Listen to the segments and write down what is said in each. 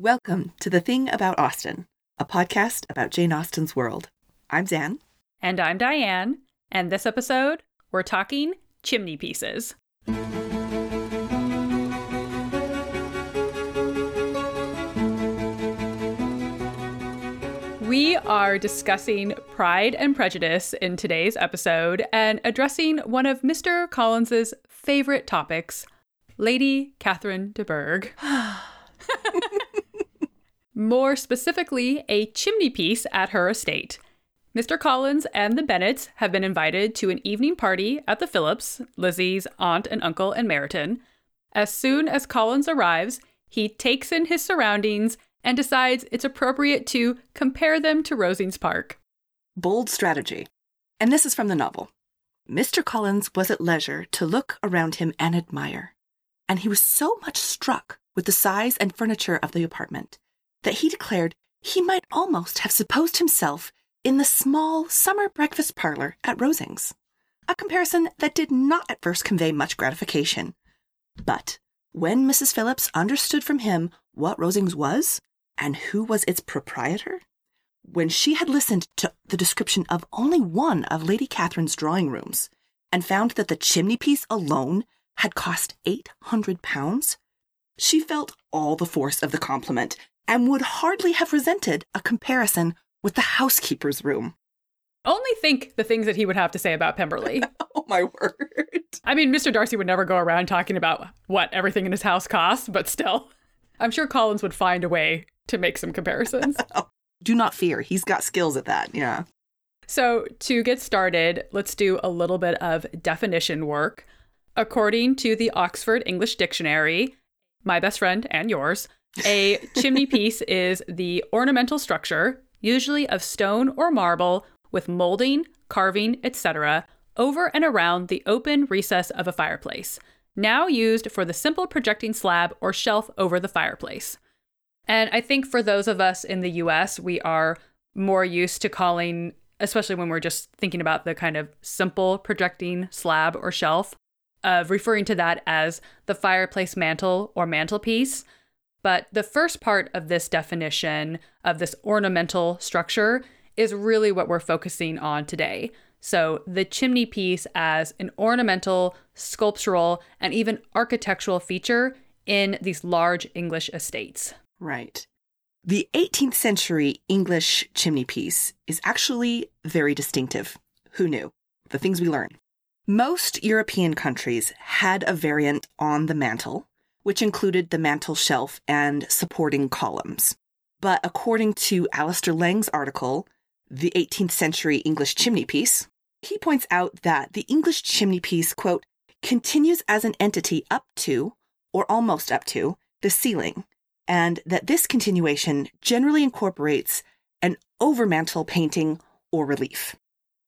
Welcome to The Thing About Austen, a podcast about Jane Austen's world. I'm Zan. And I'm Diane. And this episode, we're talking chimney pieces. We are discussing Pride and Prejudice in today's episode and addressing one of Mr. Collins's favorite topics, Lady Catherine de Bourgh. More specifically, a chimney piece at her estate. Mr. Collins and the Bennets have been invited to an evening party at the Phillips, Lizzie's aunt and uncle in Meryton. As soon as Collins arrives, he takes in his surroundings and decides it's appropriate to compare them to Rosings Park. Bold strategy. And this is from the novel. Mr. Collins was at leisure to look around him and admire, and he was so much struck with the size and furniture of the apartment that he declared he might almost have supposed himself in the small summer breakfast parlor at Rosings, a comparison that did not at first convey much gratification. But when Mrs. Phillips understood from him what Rosings was and who was its proprietor, when she had listened to the description of only one of Lady Catherine's drawing rooms and found that the chimney piece alone had cost eight hundred pounds, she felt all the force of the compliment and would hardly have resented a comparison with the housekeeper's room. Only think the things that he would have to say about Pemberley. oh my word. I mean, Mr. Darcy would never go around talking about what everything in his house costs, but still, I'm sure Collins would find a way to make some comparisons. Oh, do not fear. He's got skills at that. Yeah. So, to get started, let's do a little bit of definition work. According to the Oxford English Dictionary, my best friend and yours, a chimney piece is the ornamental structure, usually of stone or marble, with molding, carving, etc., over and around the open recess of a fireplace, now used for the simple projecting slab or shelf over the fireplace. And I think for those of us in the US, we are more used to calling, especially when we're just thinking about the kind of simple projecting slab or shelf, of referring to that as the fireplace mantel or mantelpiece. But the first part of this definition of this ornamental structure is really what we're focusing on today. So, the chimney piece as an ornamental, sculptural, and even architectural feature in these large English estates. Right. The 18th century English chimney piece is actually very distinctive. Who knew? The things we learn. Most European countries had a variant on the mantel, which included the mantel shelf and supporting columns. But according to Alastair Laing's article, The 18th Century English Chimney Piece, he points out that the English chimney piece, quote, continues as an entity up to, or almost up to, the ceiling, and that this continuation generally incorporates an overmantel painting or relief.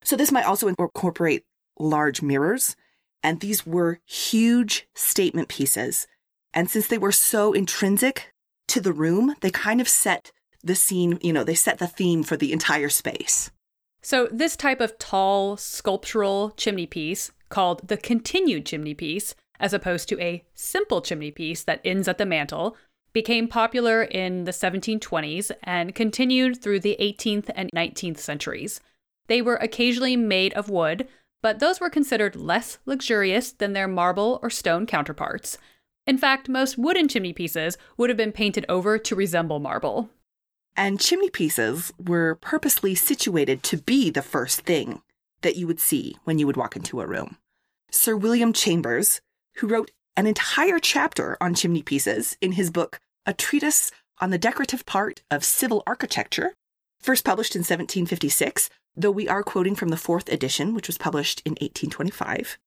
So this might also incorporate large mirrors, and these were huge statement pieces and since they were so intrinsic to the room, they kind of set the scene, you know, they set the theme for the entire space. So, this type of tall sculptural chimney piece, called the continued chimney piece, as opposed to a simple chimney piece that ends at the mantel, became popular in the 1720s and continued through the 18th and 19th centuries. They were occasionally made of wood, but those were considered less luxurious than their marble or stone counterparts. In fact, most wooden chimney pieces would have been painted over to resemble marble. And chimney pieces were purposely situated to be the first thing that you would see when you would walk into a room. Sir William Chambers, who wrote an entire chapter on chimney pieces in his book, A Treatise on the Decorative Part of Civil Architecture, first published in 1756, though we are quoting from the fourth edition, which was published in 1825.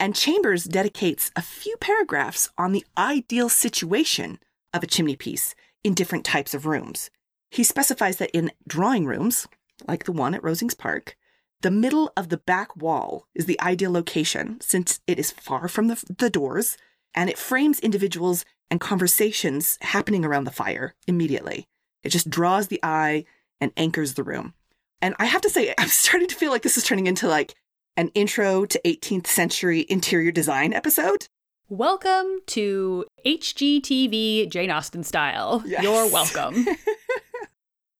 And Chambers dedicates a few paragraphs on the ideal situation of a chimney piece in different types of rooms. He specifies that in drawing rooms, like the one at Rosings Park, the middle of the back wall is the ideal location since it is far from the, the doors and it frames individuals and conversations happening around the fire immediately. It just draws the eye and anchors the room. And I have to say, I'm starting to feel like this is turning into like an intro to 18th century interior design episode. Welcome to HGTV Jane Austen style. Yes. You're welcome.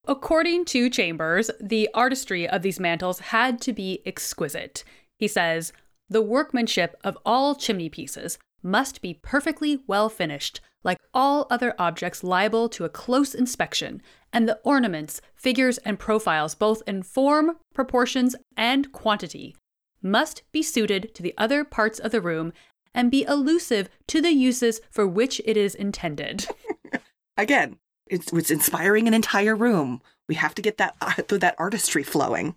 According to Chambers, the artistry of these mantels had to be exquisite. He says, the workmanship of all chimney pieces must be perfectly well finished, like all other objects liable to a close inspection, and the ornaments, figures, and profiles, both in form, proportions, and quantity, must be suited to the other parts of the room and be elusive to the uses for which it is intended. Again, it's, it's inspiring an entire room. We have to get that uh, that artistry flowing.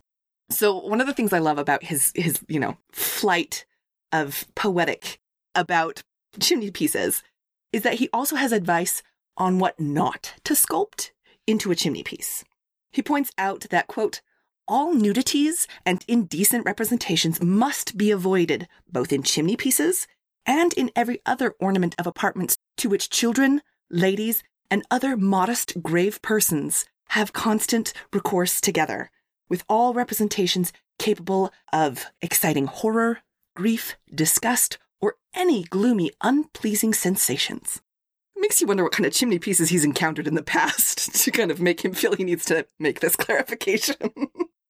So one of the things I love about his his you know flight of poetic about chimney pieces is that he also has advice on what not to sculpt into a chimney piece. He points out that quote all nudities and indecent representations must be avoided both in chimney pieces and in every other ornament of apartments to which children, ladies, and other modest, grave persons have constant recourse together, with all representations capable of exciting horror, grief, disgust, or any gloomy, unpleasing sensations. It makes you wonder what kind of chimney pieces he's encountered in the past to kind of make him feel he needs to make this clarification.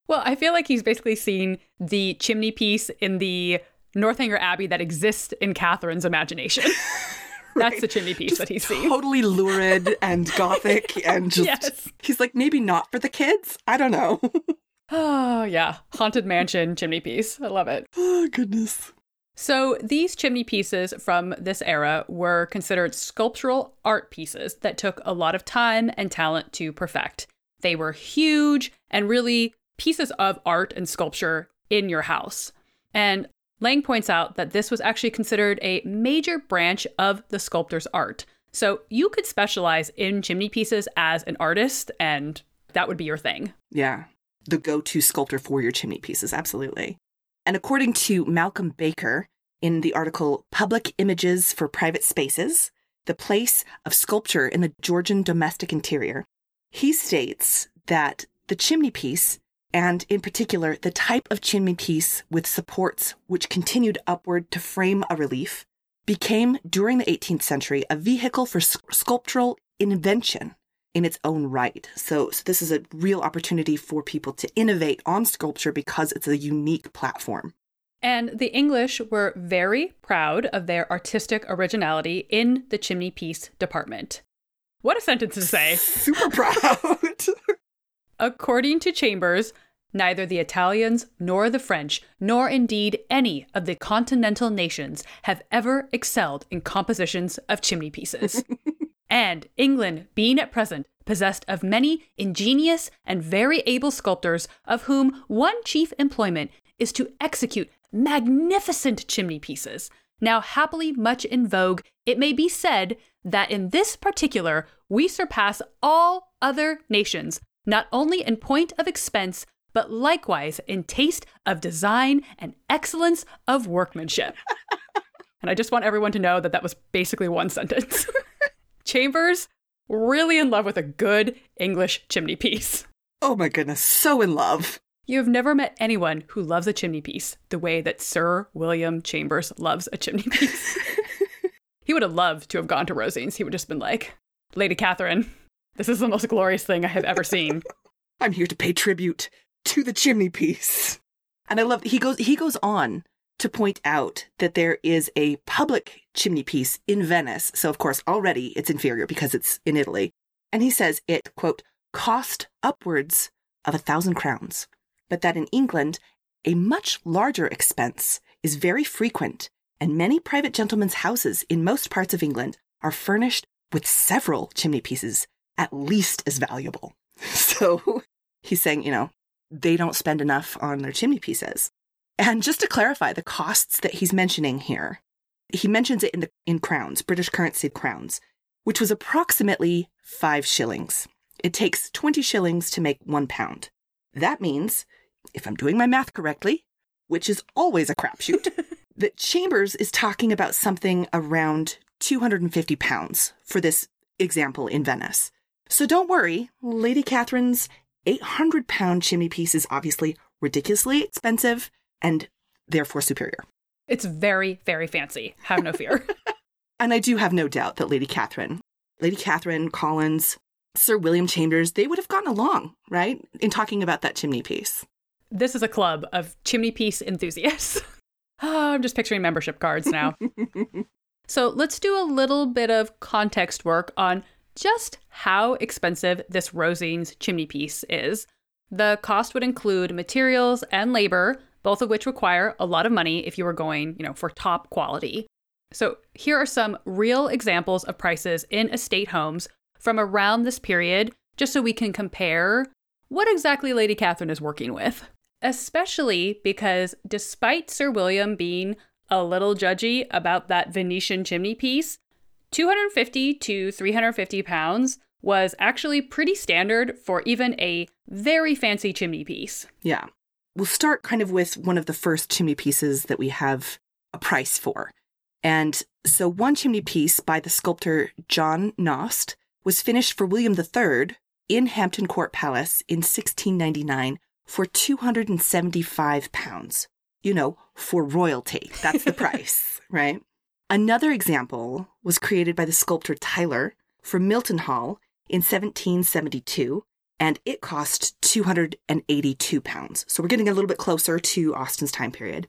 Well, I feel like he's basically seen the chimney piece in the Northanger Abbey that exists in Catherine's imagination. That's the chimney piece that he's seen. totally lurid and gothic and just Yes. he's like maybe not for the kids i don't know Oh, yeah. Haunted mansion chimney piece. I love it. oh goodness So, these chimney pieces from this era were considered sculptural art pieces that took a lot of time and talent to perfect. They were huge and really pieces of art and sculpture in your house. And Laing points out that this was actually considered a major branch of the sculptor's art. So, you could specialize in chimney pieces as an artist, and that would be your thing. yeah the go-to sculptor for your chimney pieces absolutely and according to malcolm baker in the article public images for private spaces the place of sculpture in the georgian domestic interior he states that the chimney piece and in particular the type of chimney piece with supports which continued upward to frame a relief became during the 18th century a vehicle for sculptural invention in its own right. So, so this is a real opportunity for people to innovate on sculpture because it's a unique platform. And the English were very proud of their artistic originality in the chimney piece department. What a sentence to say. Super proud. According to Chambers, neither the Italians nor the French, nor indeed any of the continental nations, have ever excelled in compositions of chimney pieces. and England, being at present possessed of many ingenious and very able sculptors, of whom one chief employment is to execute magnificent chimney pieces. Now, happily much in vogue, it may be said that in this particular we surpass all other nations, not only in point of expense, but likewise in taste of design and excellence of workmanship. and I just want everyone to know that that was basically one sentence. Chambers, really in love with a good English chimney piece. oh my goodness, so in love. You have never met anyone who loves a chimney piece the way that Sir William Chambers loves a chimney piece. he would have loved to have gone to Rosings. He would have just been like, Lady Catherine, this is the most glorious thing I have ever seen. I'm here to pay tribute to the chimney piece. And I love he goes he goes on to point out that there is a public chimney piece in Venice. So of course already it's inferior because it's in Italy. And he says it quote cost upwards of a thousand crowns, but that in England a much larger expense is very frequent, and many private gentlemen's houses in most parts of England are furnished with several chimney pieces at least as valuable. So he's saying, you know, they don't spend enough on their chimney pieces. And just to clarify the costs that he's mentioning here, he mentions it in the in crowns, British currency crowns, which was approximately five shillings. It takes 20 shillings to make one pound. That means, if I'm doing my math correctly, which is always a crapshoot, that Chambers is talking about something around 250 pounds for this example in Venice. So don't worry, Lady Catherine's 800 pound chimney piece is obviously ridiculously expensive and therefore superior. It's very, very fancy. Have no fear. and I do have no doubt that Lady Catherine, Lady Catherine Collins, Sir William Chambers, they would have gotten along, right? In talking about that chimney piece. This is a club of chimney piece enthusiasts. oh, I'm just picturing membership cards now. so let's do a little bit of context work on just how expensive this Rosings chimney piece is. The cost would include materials and labor, both of which require a lot of money if you were going, you know, for top quality. So, here are some real examples of prices in estate homes from around this period, just so we can compare what exactly Lady Catherine is working with. Especially because despite Sir William being a little judgy about that Venetian chimney piece, 250 to 350 pounds was actually pretty standard for even a very fancy chimney piece. Yeah. We'll start kind of with one of the first chimney pieces that we have a price for. And so one chimney piece by the sculptor John Nost was finished for William III in Hampton Court Palace in 1699 for 275 pounds. You know, for royalty. That's the price, right? Another example was created by the sculptor Tyler for Milton Hall in 1772, and it cost 282 pounds. So we're getting a little bit closer to Austen's time period.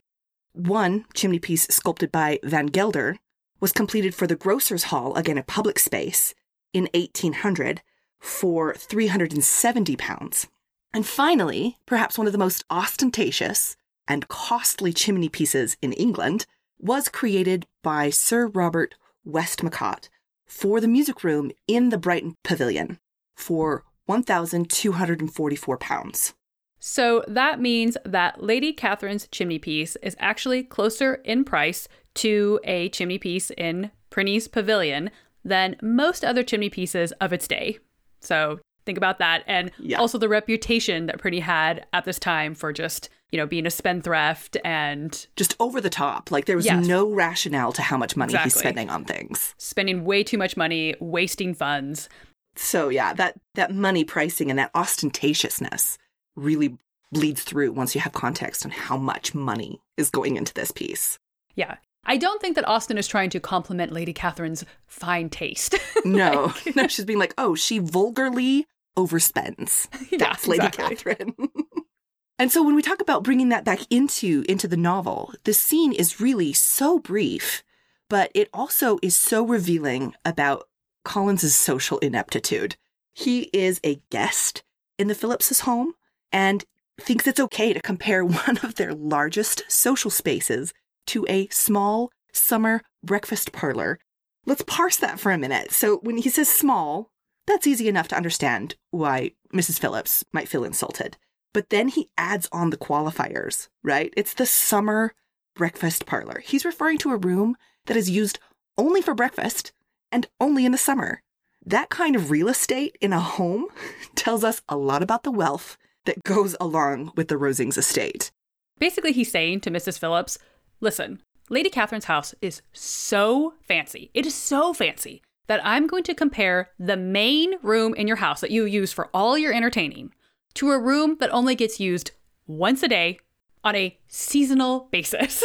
One chimney piece sculpted by Van Gelder was completed for the Grocers Hall, again a public space, in 1800 for 370 pounds. And finally, perhaps one of the most ostentatious and costly chimney pieces in England was created by Sir Robert Westmacott for the music room in the Brighton Pavilion for 1,244 pounds. So that means that Lady Catherine's chimney piece is actually closer in price to a chimney piece in Prinny's Pavilion than most other chimney pieces of its day. So think about that. And yeah. also the reputation that Prinny had at this time for just, you know, being a spendthrift and just over the top. Like there was yes. no rationale to how much money exactly. he's spending on things. Spending way too much money, wasting funds. So yeah, that that money pricing and that ostentatiousness really bleeds through once you have context on how much money is going into this piece. Yeah. I don't think that Austen is trying to compliment Lady Catherine's fine taste. no, no, she's being like, oh, she vulgarly overspends. That's yeah, Lady Catherine. and so when we talk about bringing that back into into the novel, the scene is really so brief, but it also is so revealing about Collins's social ineptitude. He is a guest in the Phillipses' home and thinks it's okay to compare one of their largest social spaces to a small summer breakfast parlor. Let's parse that for a minute. So when he says small, that's easy enough to understand why Mrs. Phillips might feel insulted. But then he adds on the qualifiers, right? It's the summer breakfast parlor. He's referring to a room that is used only for breakfast and only in the summer. That kind of real estate in a home tells us a lot about the wealth that goes along with the Rosings estate. Basically, he's saying to Mrs. Phillips, Listen, Lady Catherine's house is so fancy. It is so fancy that I'm going to compare the main room in your house that you use for all your entertaining to a room that only gets used once a day on a seasonal basis.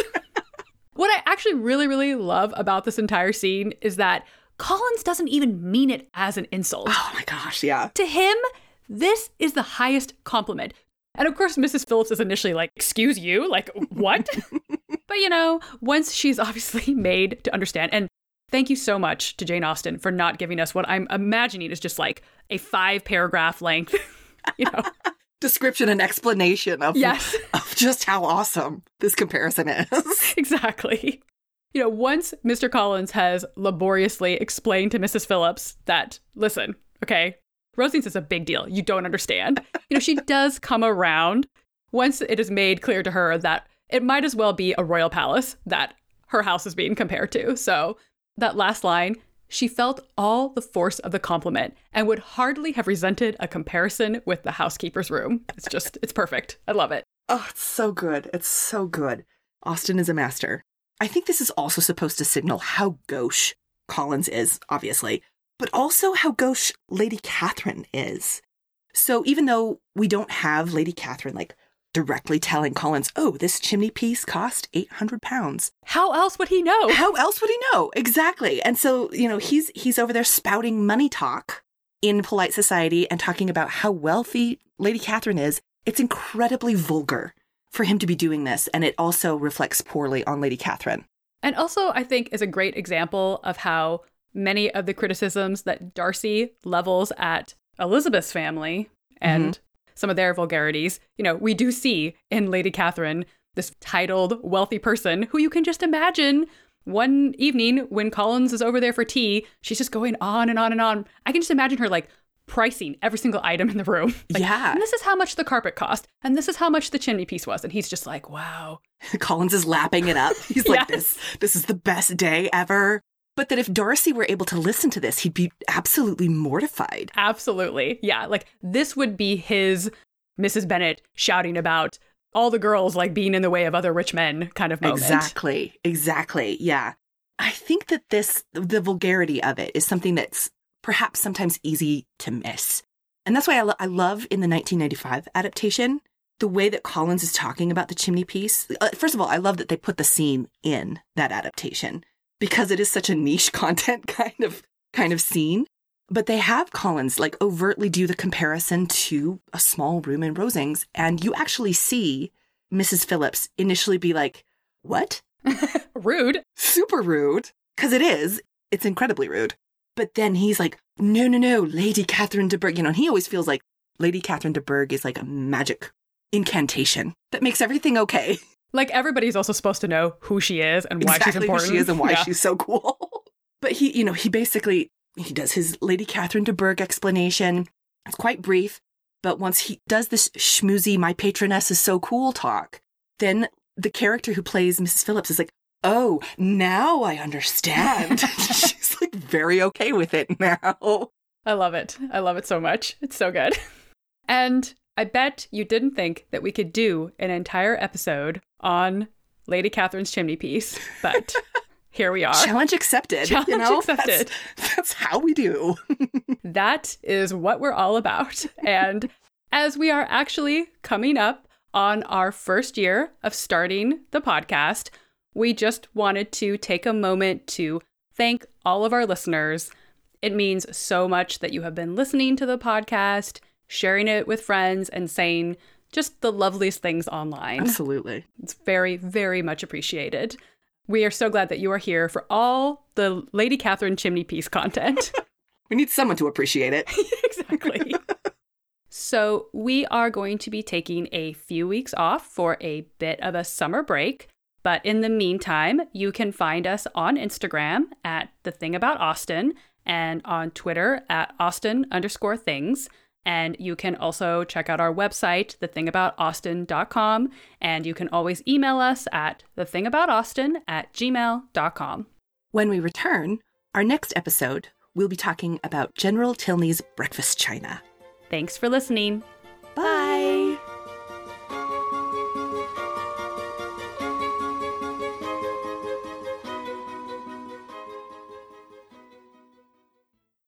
what I actually really, really love about this entire scene is that Collins doesn't even mean it as an insult. Oh my gosh, yeah. To him, this is the highest compliment. And of course, Mrs. Phillips is initially like, Excuse you? Like, what? but you know, once she's obviously made to understand, and thank you so much to Jane Austen for not giving us what I'm imagining is just like a five paragraph length, you know. Description and explanation of, yes. of just how awesome this comparison is. exactly. You know, once Mr. Collins has laboriously explained to Mrs. Phillips that, listen, okay, Rosings is a big deal. You don't understand. You know, she does come around once it is made clear to her that it might as well be a royal palace that her house is being compared to. So, that last line, she felt all the force of the compliment and would hardly have resented a comparison with the housekeeper's room. It's just, it's perfect. I love it. Oh, it's so good. It's so good. Austen is a master. I think this is also supposed to signal how gauche Collins is, obviously, but also how gauche Lady Catherine is. So even though we don't have Lady Catherine like directly telling Collins, oh, this chimney piece cost 800 pounds. How else would he know? How else would he know? Exactly. And so, you know, he's he's over there spouting money talk in polite society and talking about how wealthy Lady Catherine is. It's incredibly vulgar for him to be doing this, and it also reflects poorly on Lady Catherine. And also, I think, is a great example of how many of the criticisms that Darcy levels at Elizabeth's family and mm-hmm. Some of their vulgarities, you know, we do see in Lady Catherine, this titled, wealthy person who you can just imagine one evening when Collins is over there for tea, she's just going on and on and on. I can just imagine her like pricing every single item in the room. Like, yeah. And this is how much the carpet cost. And this is how much the chimney piece was. And he's just like, wow. Collins is lapping it up. He's like, this, this is the best day ever. But that if Darcy were able to listen to this, he'd be absolutely mortified. Absolutely. Yeah. Like this would be his Mrs. Bennet shouting about all the girls like being in the way of other rich men kind of moment. Exactly. Exactly. Yeah. I think that this, the vulgarity of it is something that's perhaps sometimes easy to miss. And that's why I, lo- I love in the 1995 adaptation the way that Collins is talking about the chimney piece. Uh, first of all, I love that they put the scene in that adaptation because it is such a niche content kind of kind of scene. But they have Collins like overtly do the comparison to a small room in Rosings, and you actually see Mrs. Phillips initially be like, "What? rude, super rude." Because it is. It's incredibly rude. But then he's like, "No, no, no, Lady Catherine de Bourgh." You know, and he always feels like Lady Catherine de Bourgh is like a magic incantation that makes everything okay. Like everybody's also supposed to know who she is and why exactly she's important. Who she is and why yeah. she's so cool. but he, you know, he basically he does his Lady Catherine de Bourgh explanation. It's quite brief, but once he does this schmoozy "my patroness is so cool" talk, then the character who plays Mrs. Phillips is like, "Oh, now I understand." she's like very okay with it now. I love it. I love it so much. It's so good. And I bet you didn't think that we could do an entire episode on Lady Catherine's chimney piece, but here we are. Challenge accepted. Challenge you know? accepted. That's, that's how we do. that is what we're all about. And as we are actually coming up on our first year of starting the podcast, we just wanted to take a moment to thank all of our listeners. It means so much that you have been listening to the podcast sharing it with friends, and saying just the loveliest things online. Absolutely. It's very, very much appreciated. We are so glad that you are here for all the Lady Catherine chimney piece content. we need someone to appreciate it. exactly. so, we are going to be taking a few weeks off for a bit of a summer break. But in the meantime, you can find us on Instagram at The Thing About Austen and on Twitter at Austen underscore things. And you can also check out our website, thethingaboutausten.com. And you can always email us at thethingaboutausten at gmail.com. When we return, our next episode, we'll be talking about General Tilney's breakfast china. Thanks for listening.